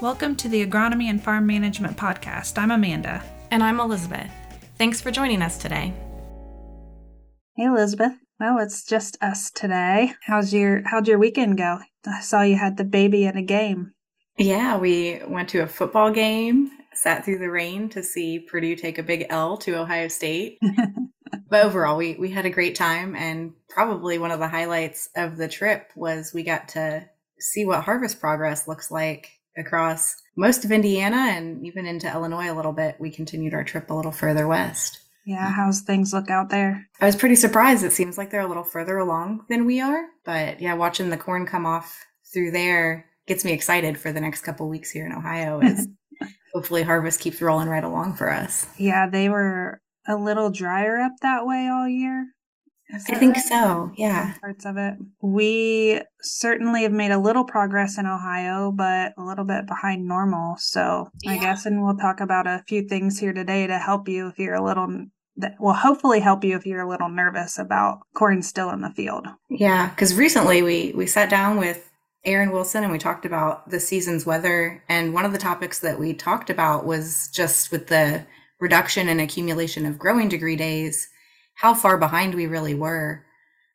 Welcome to the Agronomy and Farm Management Podcast. I'm Amanda. And I'm Elizabeth. Thanks for joining us today. Hey Elizabeth. Well, it's just us today. How's your how'd your weekend go? I saw you had the baby at a game. Yeah, we went to a football game, sat through the rain to see Purdue take a big L to Ohio State. but overall, we we had a great time and probably one of the highlights of the trip was we got to see what harvest progress looks like across most of Indiana and even into Illinois a little bit. We continued our trip a little further west. Yeah, how's things look out there? I was pretty surprised. It seems like they're a little further along than we are. But yeah, watching the corn come off through there gets me excited for the next couple weeks here in Ohio as hopefully harvest keeps rolling right along for us. Yeah, they were a little drier up that way all year. I think right? so. Yeah. Parts of it. We certainly have made a little progress in Ohio, but a little bit behind normal. So yeah. I guess, and we'll talk about a few things here today to help you if you're a little that will hopefully help you if you're a little nervous about corn still in the field. Yeah, because recently we we sat down with Aaron Wilson and we talked about the season's weather, and one of the topics that we talked about was just with the reduction and accumulation of growing degree days how far behind we really were.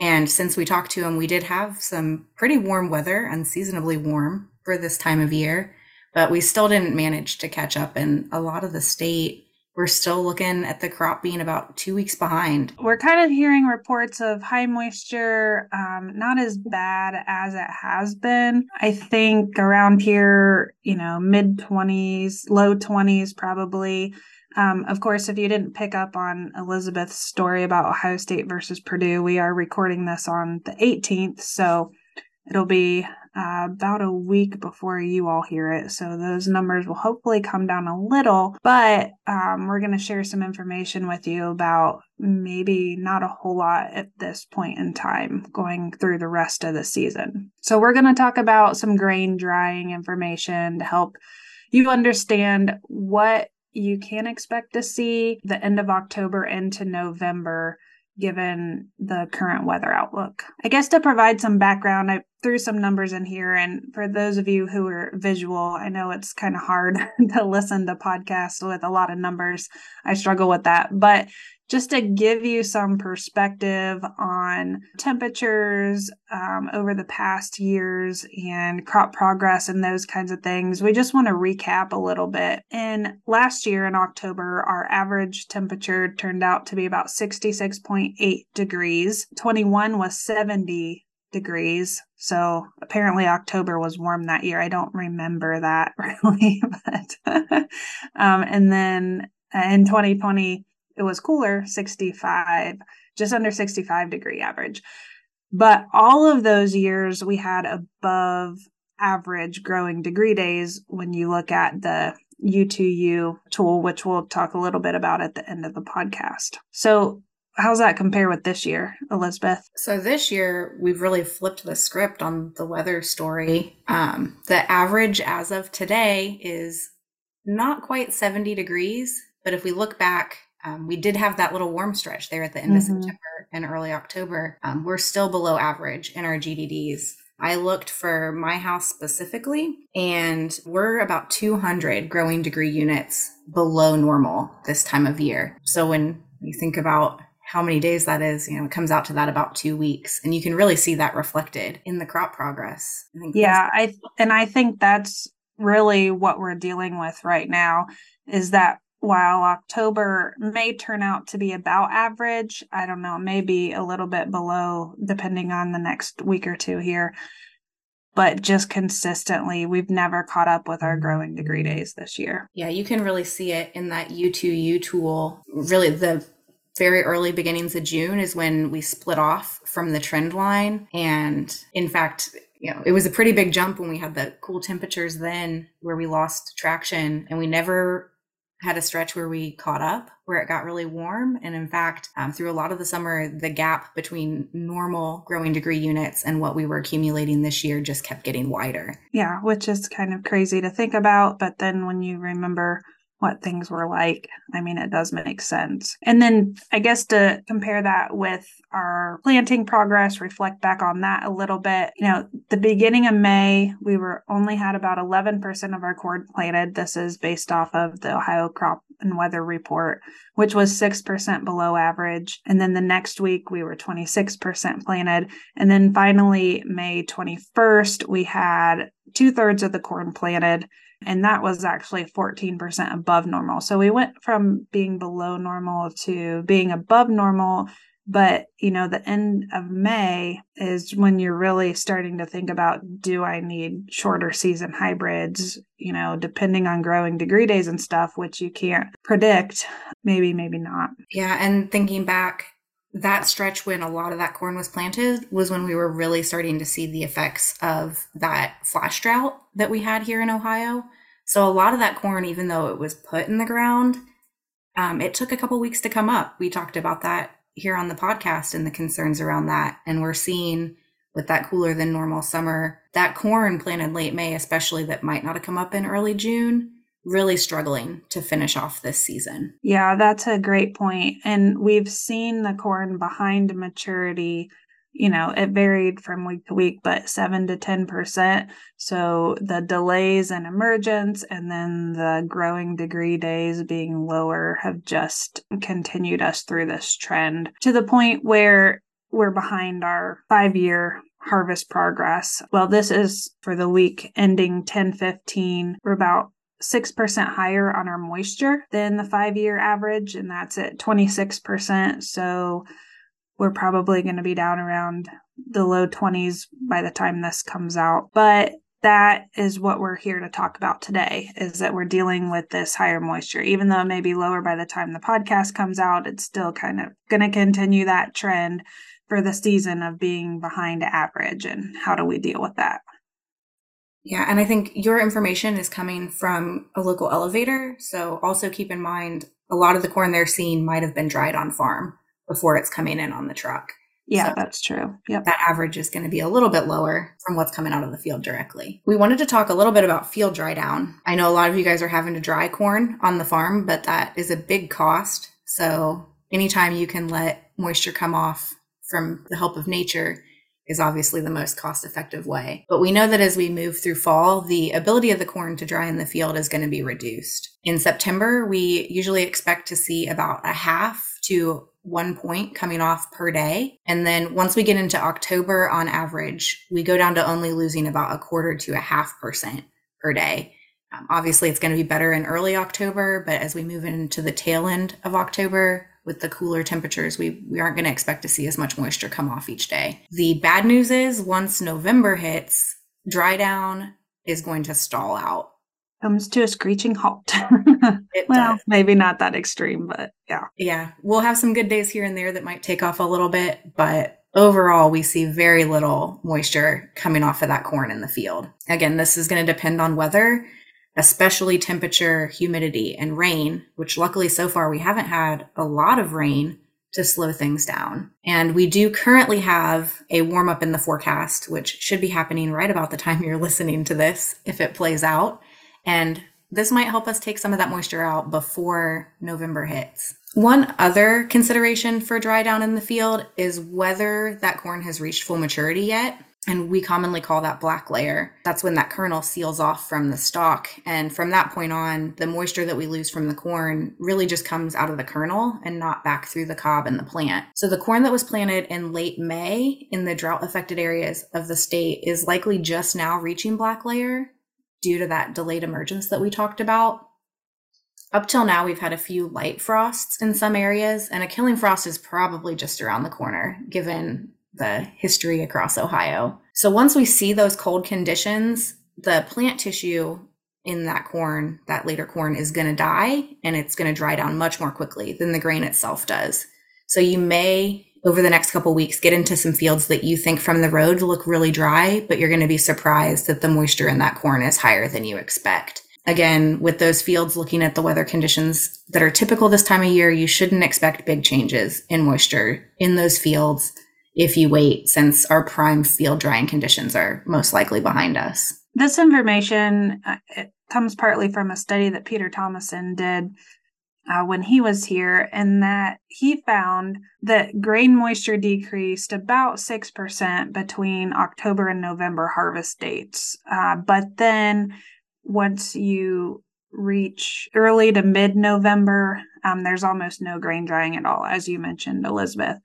And since we talked to him, we did have some pretty warm weather, unseasonably warm for this time of year, but we still didn't manage to catch up. And a lot of the state, we're still looking at the crop being about two weeks behind. We're kind of hearing reports of high moisture, um, not as bad as it has been. I think around here, you know, mid 20s, low 20s probably. Um, of course, if you didn't pick up on Elizabeth's story about Ohio State versus Purdue, we are recording this on the 18th, so it'll be uh, about a week before you all hear it. So those numbers will hopefully come down a little, but um, we're going to share some information with you about maybe not a whole lot at this point in time going through the rest of the season. So we're going to talk about some grain drying information to help you understand what you can expect to see the end of October into November given the current weather outlook. I guess to provide some background, I threw some numbers in here. And for those of you who are visual, I know it's kind of hard to listen to podcasts with a lot of numbers. I struggle with that. But just to give you some perspective on temperatures um, over the past years and crop progress and those kinds of things, we just want to recap a little bit. In last year in October, our average temperature turned out to be about 66.8 degrees. 21 was 70 degrees. So apparently October was warm that year. I don't remember that really, but um, and then in 2020 it was cooler 65 just under 65 degree average. But all of those years we had above average growing degree days when you look at the u2u tool which we'll talk a little bit about at the end of the podcast. So how's that compare with this year elizabeth? So this year we've really flipped the script on the weather story. Um, the average as of today is not quite 70 degrees but if we look back um, we did have that little warm stretch there at the end mm-hmm. of September and early October. Um, we're still below average in our GDDs. I looked for my house specifically, and we're about 200 growing degree units below normal this time of year. So when you think about how many days that is, you know, it comes out to that about two weeks. And you can really see that reflected in the crop progress. I yeah, I and I think that's really what we're dealing with right now is that while October may turn out to be about average, I don't know, maybe a little bit below depending on the next week or two here. But just consistently, we've never caught up with our growing degree days this year. Yeah, you can really see it in that U2U tool. Really, the very early beginnings of June is when we split off from the trend line. And in fact, you know, it was a pretty big jump when we had the cool temperatures then where we lost traction and we never had a stretch where we caught up where it got really warm. And in fact um, through a lot of the summer the gap between normal growing degree units and what we were accumulating this year just kept getting wider. Yeah which is kind of crazy to think about. But then when you remember what things were like, I mean, it does make sense. And then I guess to compare that with our planting progress, reflect back on that a little bit. You know, the beginning of May, we were only had about 11% of our corn planted. This is based off of the Ohio crop and weather report, which was 6% below average. And then the next week, we were 26% planted. And then finally, May 21st, we had two thirds of the corn planted and that was actually 14% above normal. So we went from being below normal to being above normal. But, you know, the end of May is when you're really starting to think about do I need shorter season hybrids, you know, depending on growing degree days and stuff, which you can't predict. Maybe, maybe not. Yeah. And thinking back, that stretch when a lot of that corn was planted was when we were really starting to see the effects of that flash drought that we had here in Ohio. So a lot of that corn, even though it was put in the ground, um, it took a couple weeks to come up. We talked about that here on the podcast and the concerns around that. And we're seeing with that cooler than normal summer, that corn planted late May, especially that might not have come up in early June, really struggling to finish off this season. Yeah, that's a great point. And we've seen the corn behind maturity. You know, it varied from week to week, but seven to 10%. So the delays and emergence and then the growing degree days being lower have just continued us through this trend to the point where we're behind our five year harvest progress. Well, this is for the week ending 1015. We're about 6% higher on our moisture than the five year average, and that's at 26%. So we're probably going to be down around the low 20s by the time this comes out. But that is what we're here to talk about today is that we're dealing with this higher moisture even though it may be lower by the time the podcast comes out it's still kind of going to continue that trend for the season of being behind average and how do we deal with that yeah, and I think your information is coming from a local elevator. So also keep in mind a lot of the corn they're seeing might have been dried on farm before it's coming in on the truck. Yeah, so that's true. Yep. That average is going to be a little bit lower from what's coming out of the field directly. We wanted to talk a little bit about field dry down. I know a lot of you guys are having to dry corn on the farm, but that is a big cost. So anytime you can let moisture come off from the help of nature, is obviously the most cost effective way. But we know that as we move through fall, the ability of the corn to dry in the field is going to be reduced. In September, we usually expect to see about a half to one point coming off per day. And then once we get into October on average, we go down to only losing about a quarter to a half percent per day. Um, obviously, it's going to be better in early October, but as we move into the tail end of October, with the cooler temperatures, we, we aren't going to expect to see as much moisture come off each day. The bad news is once November hits, dry down is going to stall out. Comes to a screeching halt. well, does. maybe not that extreme, but yeah. Yeah. We'll have some good days here and there that might take off a little bit, but overall, we see very little moisture coming off of that corn in the field. Again, this is going to depend on weather especially temperature, humidity, and rain, which luckily so far we haven't had a lot of rain to slow things down. And we do currently have a warm up in the forecast, which should be happening right about the time you're listening to this if it plays out. And this might help us take some of that moisture out before November hits. One other consideration for dry down in the field is whether that corn has reached full maturity yet. And we commonly call that black layer. That's when that kernel seals off from the stalk. And from that point on, the moisture that we lose from the corn really just comes out of the kernel and not back through the cob and the plant. So the corn that was planted in late May in the drought affected areas of the state is likely just now reaching black layer due to that delayed emergence that we talked about. Up till now, we've had a few light frosts in some areas, and a killing frost is probably just around the corner, given the history across Ohio. So once we see those cold conditions, the plant tissue in that corn, that later corn, is going to die and it's going to dry down much more quickly than the grain itself does. So you may, over the next couple weeks, get into some fields that you think from the road look really dry, but you're going to be surprised that the moisture in that corn is higher than you expect. Again, with those fields looking at the weather conditions that are typical this time of year, you shouldn't expect big changes in moisture in those fields if you wait, since our prime field drying conditions are most likely behind us. This information uh, comes partly from a study that Peter Thomison did uh, when he was here, and that he found that grain moisture decreased about 6% between October and November harvest dates. Uh, but then once you reach early to mid November, um, there's almost no grain drying at all, as you mentioned, Elizabeth.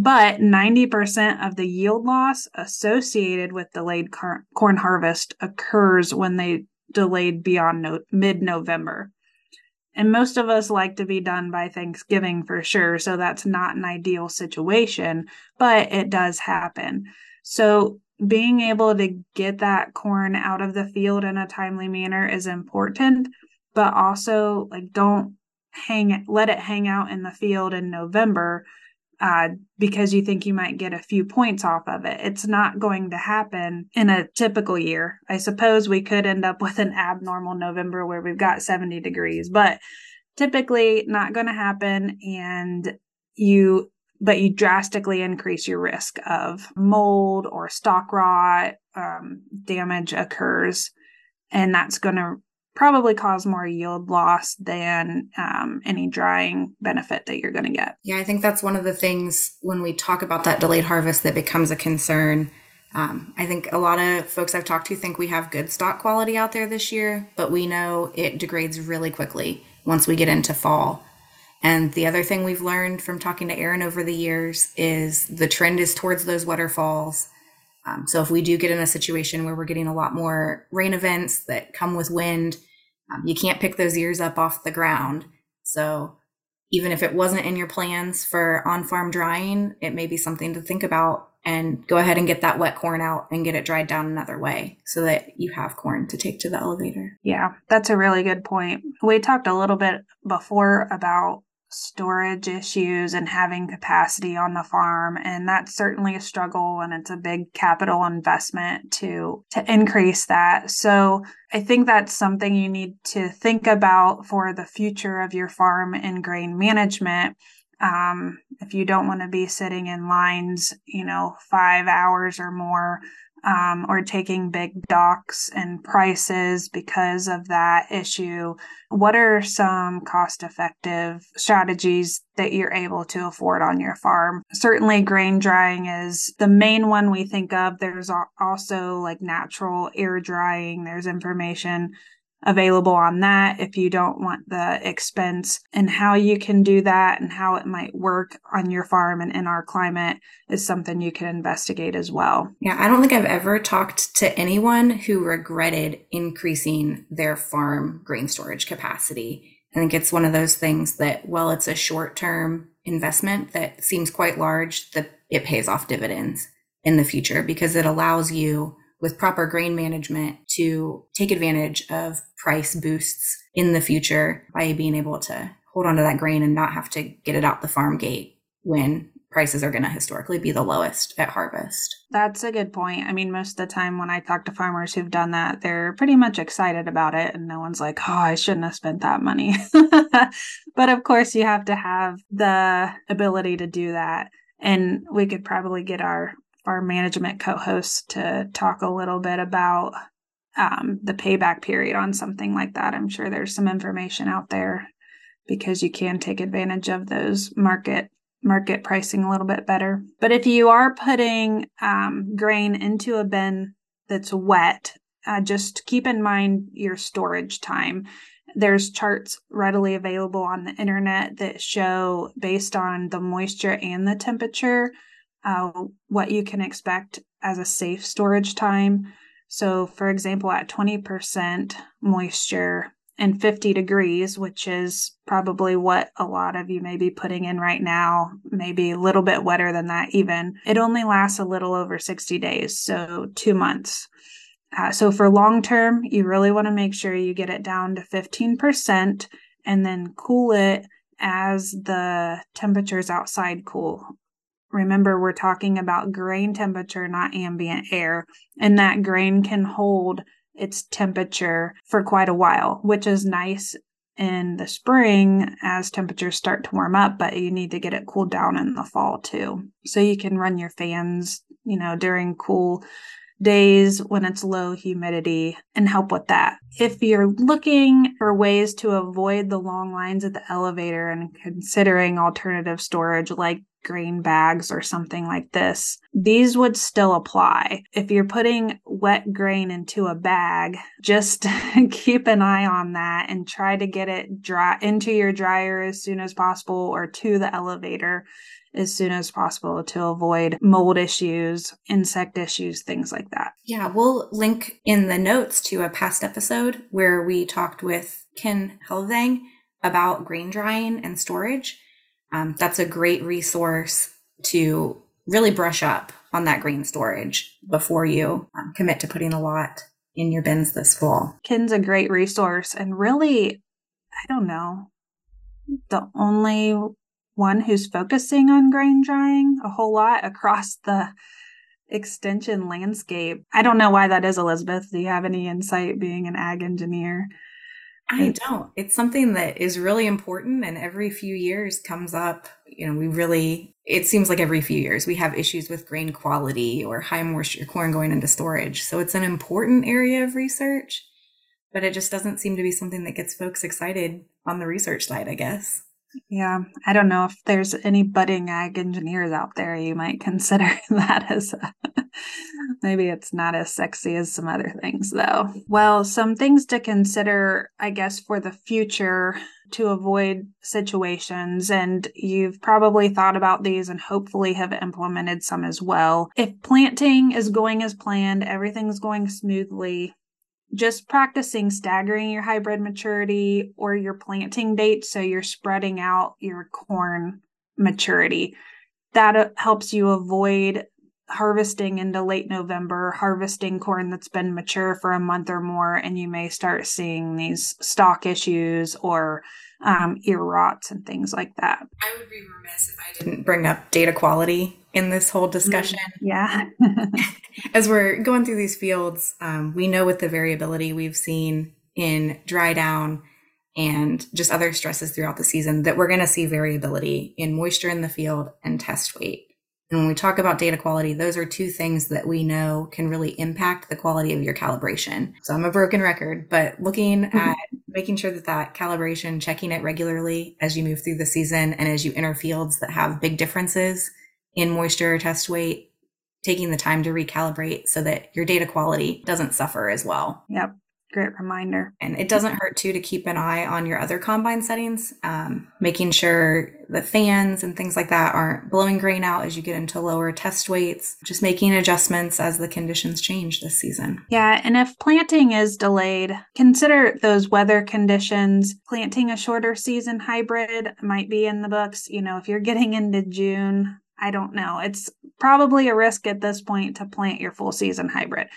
But 90% of the yield loss associated with delayed corn harvest occurs when they delayed beyond no- mid November. And most of us like to be done by Thanksgiving for sure. So that's not an ideal situation, but it does happen. So being able to get that corn out of the field in a timely manner is important, but also like don't hang let it hang out in the field in November uh, because you think you might get a few points off of it. It's not going to happen in a typical year. I suppose we could end up with an abnormal November where we've got 70 degrees, but typically not going to happen. And you, but you drastically increase your risk of mold or stalk rot um, damage occurs. And that's going to probably cause more yield loss than um, any drying benefit that you're going to get. Yeah, I think that's one of the things when we talk about that delayed harvest that becomes a concern. Um, I think a lot of folks I've talked to think we have good stalk quality out there this year, but we know it degrades really quickly once we get into fall. And the other thing we've learned from talking to Aaron over the years is the trend is towards those wetter falls. Um, so if we do get in a situation where we're getting a lot more rain events that come with wind, um, you can't pick those ears up off the ground. So even if it wasn't in your plans for on farm drying, it may be something to think about and go ahead and get that wet corn out and get it dried down another way so that you have corn to take to the elevator. Yeah, that's a really good point. We talked a little bit before about storage issues and having capacity on the farm and that's certainly a struggle and it's a big capital investment to to increase that. So i think that's something you need to think about for the future of your farm and grain management. Um, if you don't want to be sitting in lines you know five hours or more um, or taking big docks and prices because of that issue. What are some cost effective strategies that you're able to afford on your farm? Certainly, grain drying is the main one we think of. There's also like natural air drying, there's information available on that if you don't want the expense and how you can do that and how it might work on your farm and in our climate is something you can investigate as well. Yeah, I don't think I've ever talked to anyone who regretted increasing their farm grain storage capacity. I think it's one of those things that while it's a short-term investment that seems quite large, that it pays off dividends in the future because it allows you with proper grain management to take advantage of price boosts in the future by being able to hold on to that grain and not have to get it out the farm gate when prices are going to historically be the lowest at harvest. That's a good point. I mean, most of the time when I talk to farmers who've done that, they're pretty much excited about it, and no one's like, oh, I shouldn't have spent that money. but of course, you have to have the ability to do that. And we could probably get our our management co-hosts to talk a little bit about um, the payback period on something like that. I'm sure there's some information out there because you can take advantage of those market market pricing a little bit better. But if you are putting um, grain into a bin that's wet, uh, just keep in mind your storage time. There's charts readily available on the internet that show based on the moisture and the temperature uh, what you can expect as a safe storage time. So, for example, at 20% moisture and 50 degrees, which is probably what a lot of you may be putting in right now, maybe a little bit wetter than that, even, it only lasts a little over 60 days, so two months. Uh, so, for long term, you really want to make sure you get it down to 15% and then cool it as the temperatures outside cool. Remember, we're talking about grain temperature, not ambient air, and that grain can hold its temperature for quite a while, which is nice in the spring as temperatures start to warm up, but you need to get it cooled down in the fall too. So you can run your fans, you know, during cool days when it's low humidity and help with that. If you're looking for ways to avoid the long lines at the elevator and considering alternative storage like grain bags or something like this, these would still apply. If you're putting wet grain into a bag, just keep an eye on that and try to get it dry into your dryer as soon as possible or to the elevator as soon as possible to avoid mold issues, insect issues, things like that. Yeah, we'll link in the notes to a past episode where we talked with Ken Hellevang about grain drying and storage. Um, that's a great resource to really brush up on that grain storage before you um, commit to putting a lot in your bins this fall. Ken's a great resource and really, I don't know, the only one who's focusing on grain drying a whole lot across the extension landscape. I don't know why that is, Elizabeth. Do you have any insight being an ag engineer? I don't. It's something that is really important and every few years comes up. You know, we really, it seems like every few years we have issues with grain quality or high moisture corn going into storage. So it's an important area of research, but it just doesn't seem to be something that gets folks excited on the research side, I guess. Yeah, I don't know if there's any budding ag engineers out there you might consider that as a, maybe it's not as sexy as some other things though. Well, some things to consider, I guess, for the future to avoid situations and you've probably thought about these and hopefully have implemented some as well. If planting is going as planned, everything's going smoothly, just practicing staggering your hybrid maturity or your planting date so you're spreading out your corn maturity. That uh, helps you avoid harvesting into late November, harvesting corn that's been mature for a month or more, and you may start seeing these stalk issues or um, ear rots and things like that. I would be remiss if I didn't bring up data quality in this whole discussion. Yeah. As we're going through these fields, um, we know with the variability we've seen in dry down and just other stresses throughout the season that we're going to see variability in moisture in the field and test weight. And when we talk about data quality, those are two things that we know can really impact the quality of your calibration. So I'm a broken record, but looking mm-hmm. at making sure that that calibration, checking it regularly as you move through the season and as you enter fields that have big differences in moisture test weight, taking the time to recalibrate so that your data quality doesn't suffer as well. Yep great reminder. And it doesn't hurt too to keep an eye on your other combine settings, um, making sure the fans and things like that aren't blowing grain out as you get into lower test weights, just making adjustments as the conditions change this season. Yeah, and if planting is delayed, consider those weather conditions. Planting a shorter season hybrid might be in the books. You know, if you're getting into June, I don't know. It's probably a risk at this point to plant your full season hybrid.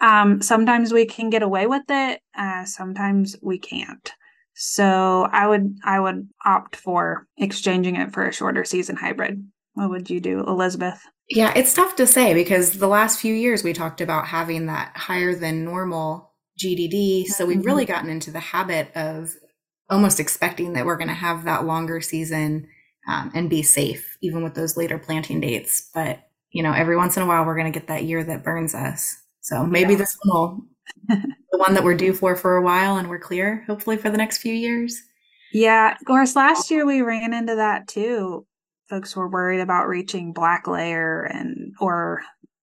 Um, sometimes we can get away with it. Uh, sometimes we can't. So I would I would opt for exchanging it for a shorter season hybrid. What would you do, Elizabeth? Yeah, it's tough to say because the last few years we talked about having that higher than normal GDD. So we've really mm-hmm. gotten into the habit of almost expecting that we're going to have that longer season um, and be safe, even with those later planting dates. But, you know, every once in a while, we're going to get that year that burns us. So maybe yeah. this one will, the one that we're due for for a while and we're clear, hopefully for the next few years. Yeah. Of course, last year we ran into that too. Folks were worried about reaching black layer and, or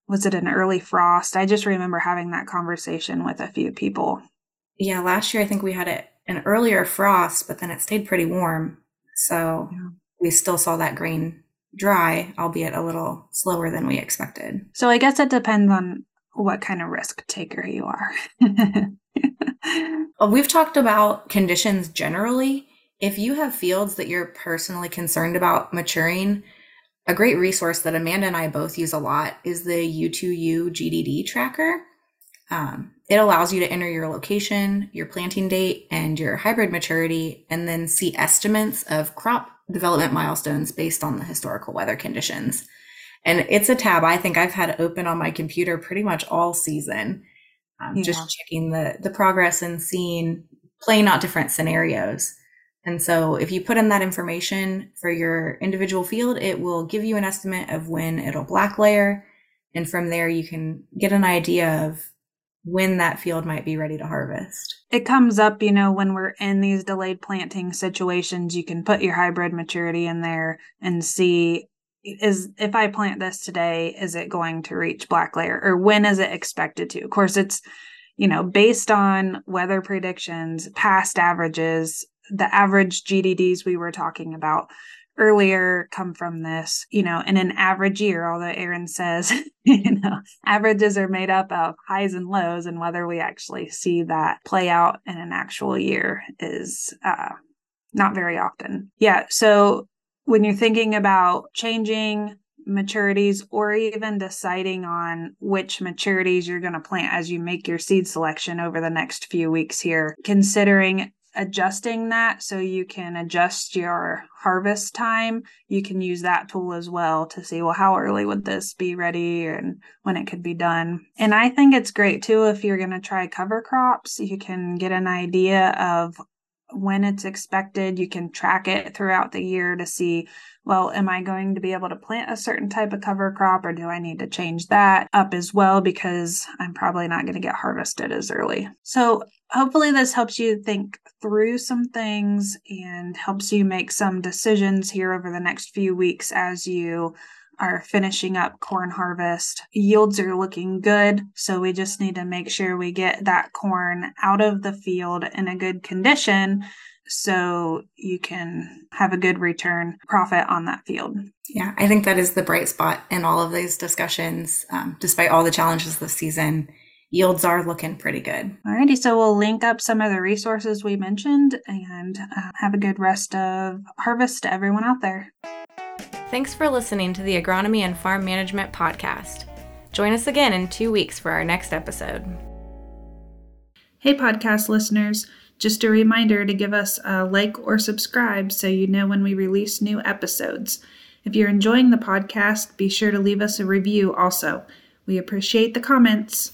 was it an early frost? I just remember having that conversation with a few people. Yeah. Last year, I think we had it an earlier frost, but then it stayed pretty warm. So yeah. we still saw that grain dry, albeit a little slower than we expected. So I guess it depends on what kind of risk taker you are. we've talked about conditions generally. If you have fields that you're personally concerned about maturing, a great resource that Amanda and I both use a lot is the U2U GDD tracker. Um, it allows you to enter your location, your planting date, and your hybrid maturity, and then see estimates of crop development milestones based on the historical weather conditions. And it's a tab I think I've had open on my computer pretty much all season. Um, yeah. Just checking the the progress and seeing playing out different scenarios. And so if you put in that information for your individual field, it will give you an estimate of when it'll black layer And from there, you can get an idea of when that field might be ready to harvest. It comes up, you know, when we're in these delayed planting situations, you can put your hybrid maturity in there and see is if I plant this today, is it going to reach black layer or when is it expected to? Of course, it's, you know, based on weather predictions, past averages, the average GDDs we were talking about earlier come from this, you know, in an average year, although Aaron says, you know, averages are made up of highs and lows, and whether we actually see that play out in an actual year is uh, not very often. Yeah. So when you're thinking about changing maturities or even deciding on which maturities you're going to plant as you make your seed selection over the next few weeks here, considering adjusting that so you can adjust your harvest time. You can use that tool as well to see well how early would this be ready and when it could be done. And i think it's great too if you're going to try cover crops you can get an idea of when it's expected you can track it throughout the year to see well, am I going to be able to plant a certain type of cover crop or do I need to change that up as well because I'm probably not going to get harvested as early? So, hopefully, this helps you think through some things and helps you make some decisions here over the next few weeks as you are finishing up corn harvest. Yields are looking good, so we just need to make sure we get that corn out of the field in a good condition so you can have a good return profit on that field. Yeah, I think that is the bright spot in all of these discussions. Um, despite all the challenges this season, yields are looking pretty good. Alrighty, so we'll link up some of the resources we mentioned and uh, have a good rest of harvest to everyone out there. Thanks for listening to the Agronomy and Farm Management Podcast. Join us again in two weeks for our next episode. Hey, podcast listeners. Just a reminder to give us a like or subscribe so you know when we release new episodes. If you're enjoying the podcast, be sure to leave us a review also. We appreciate the comments.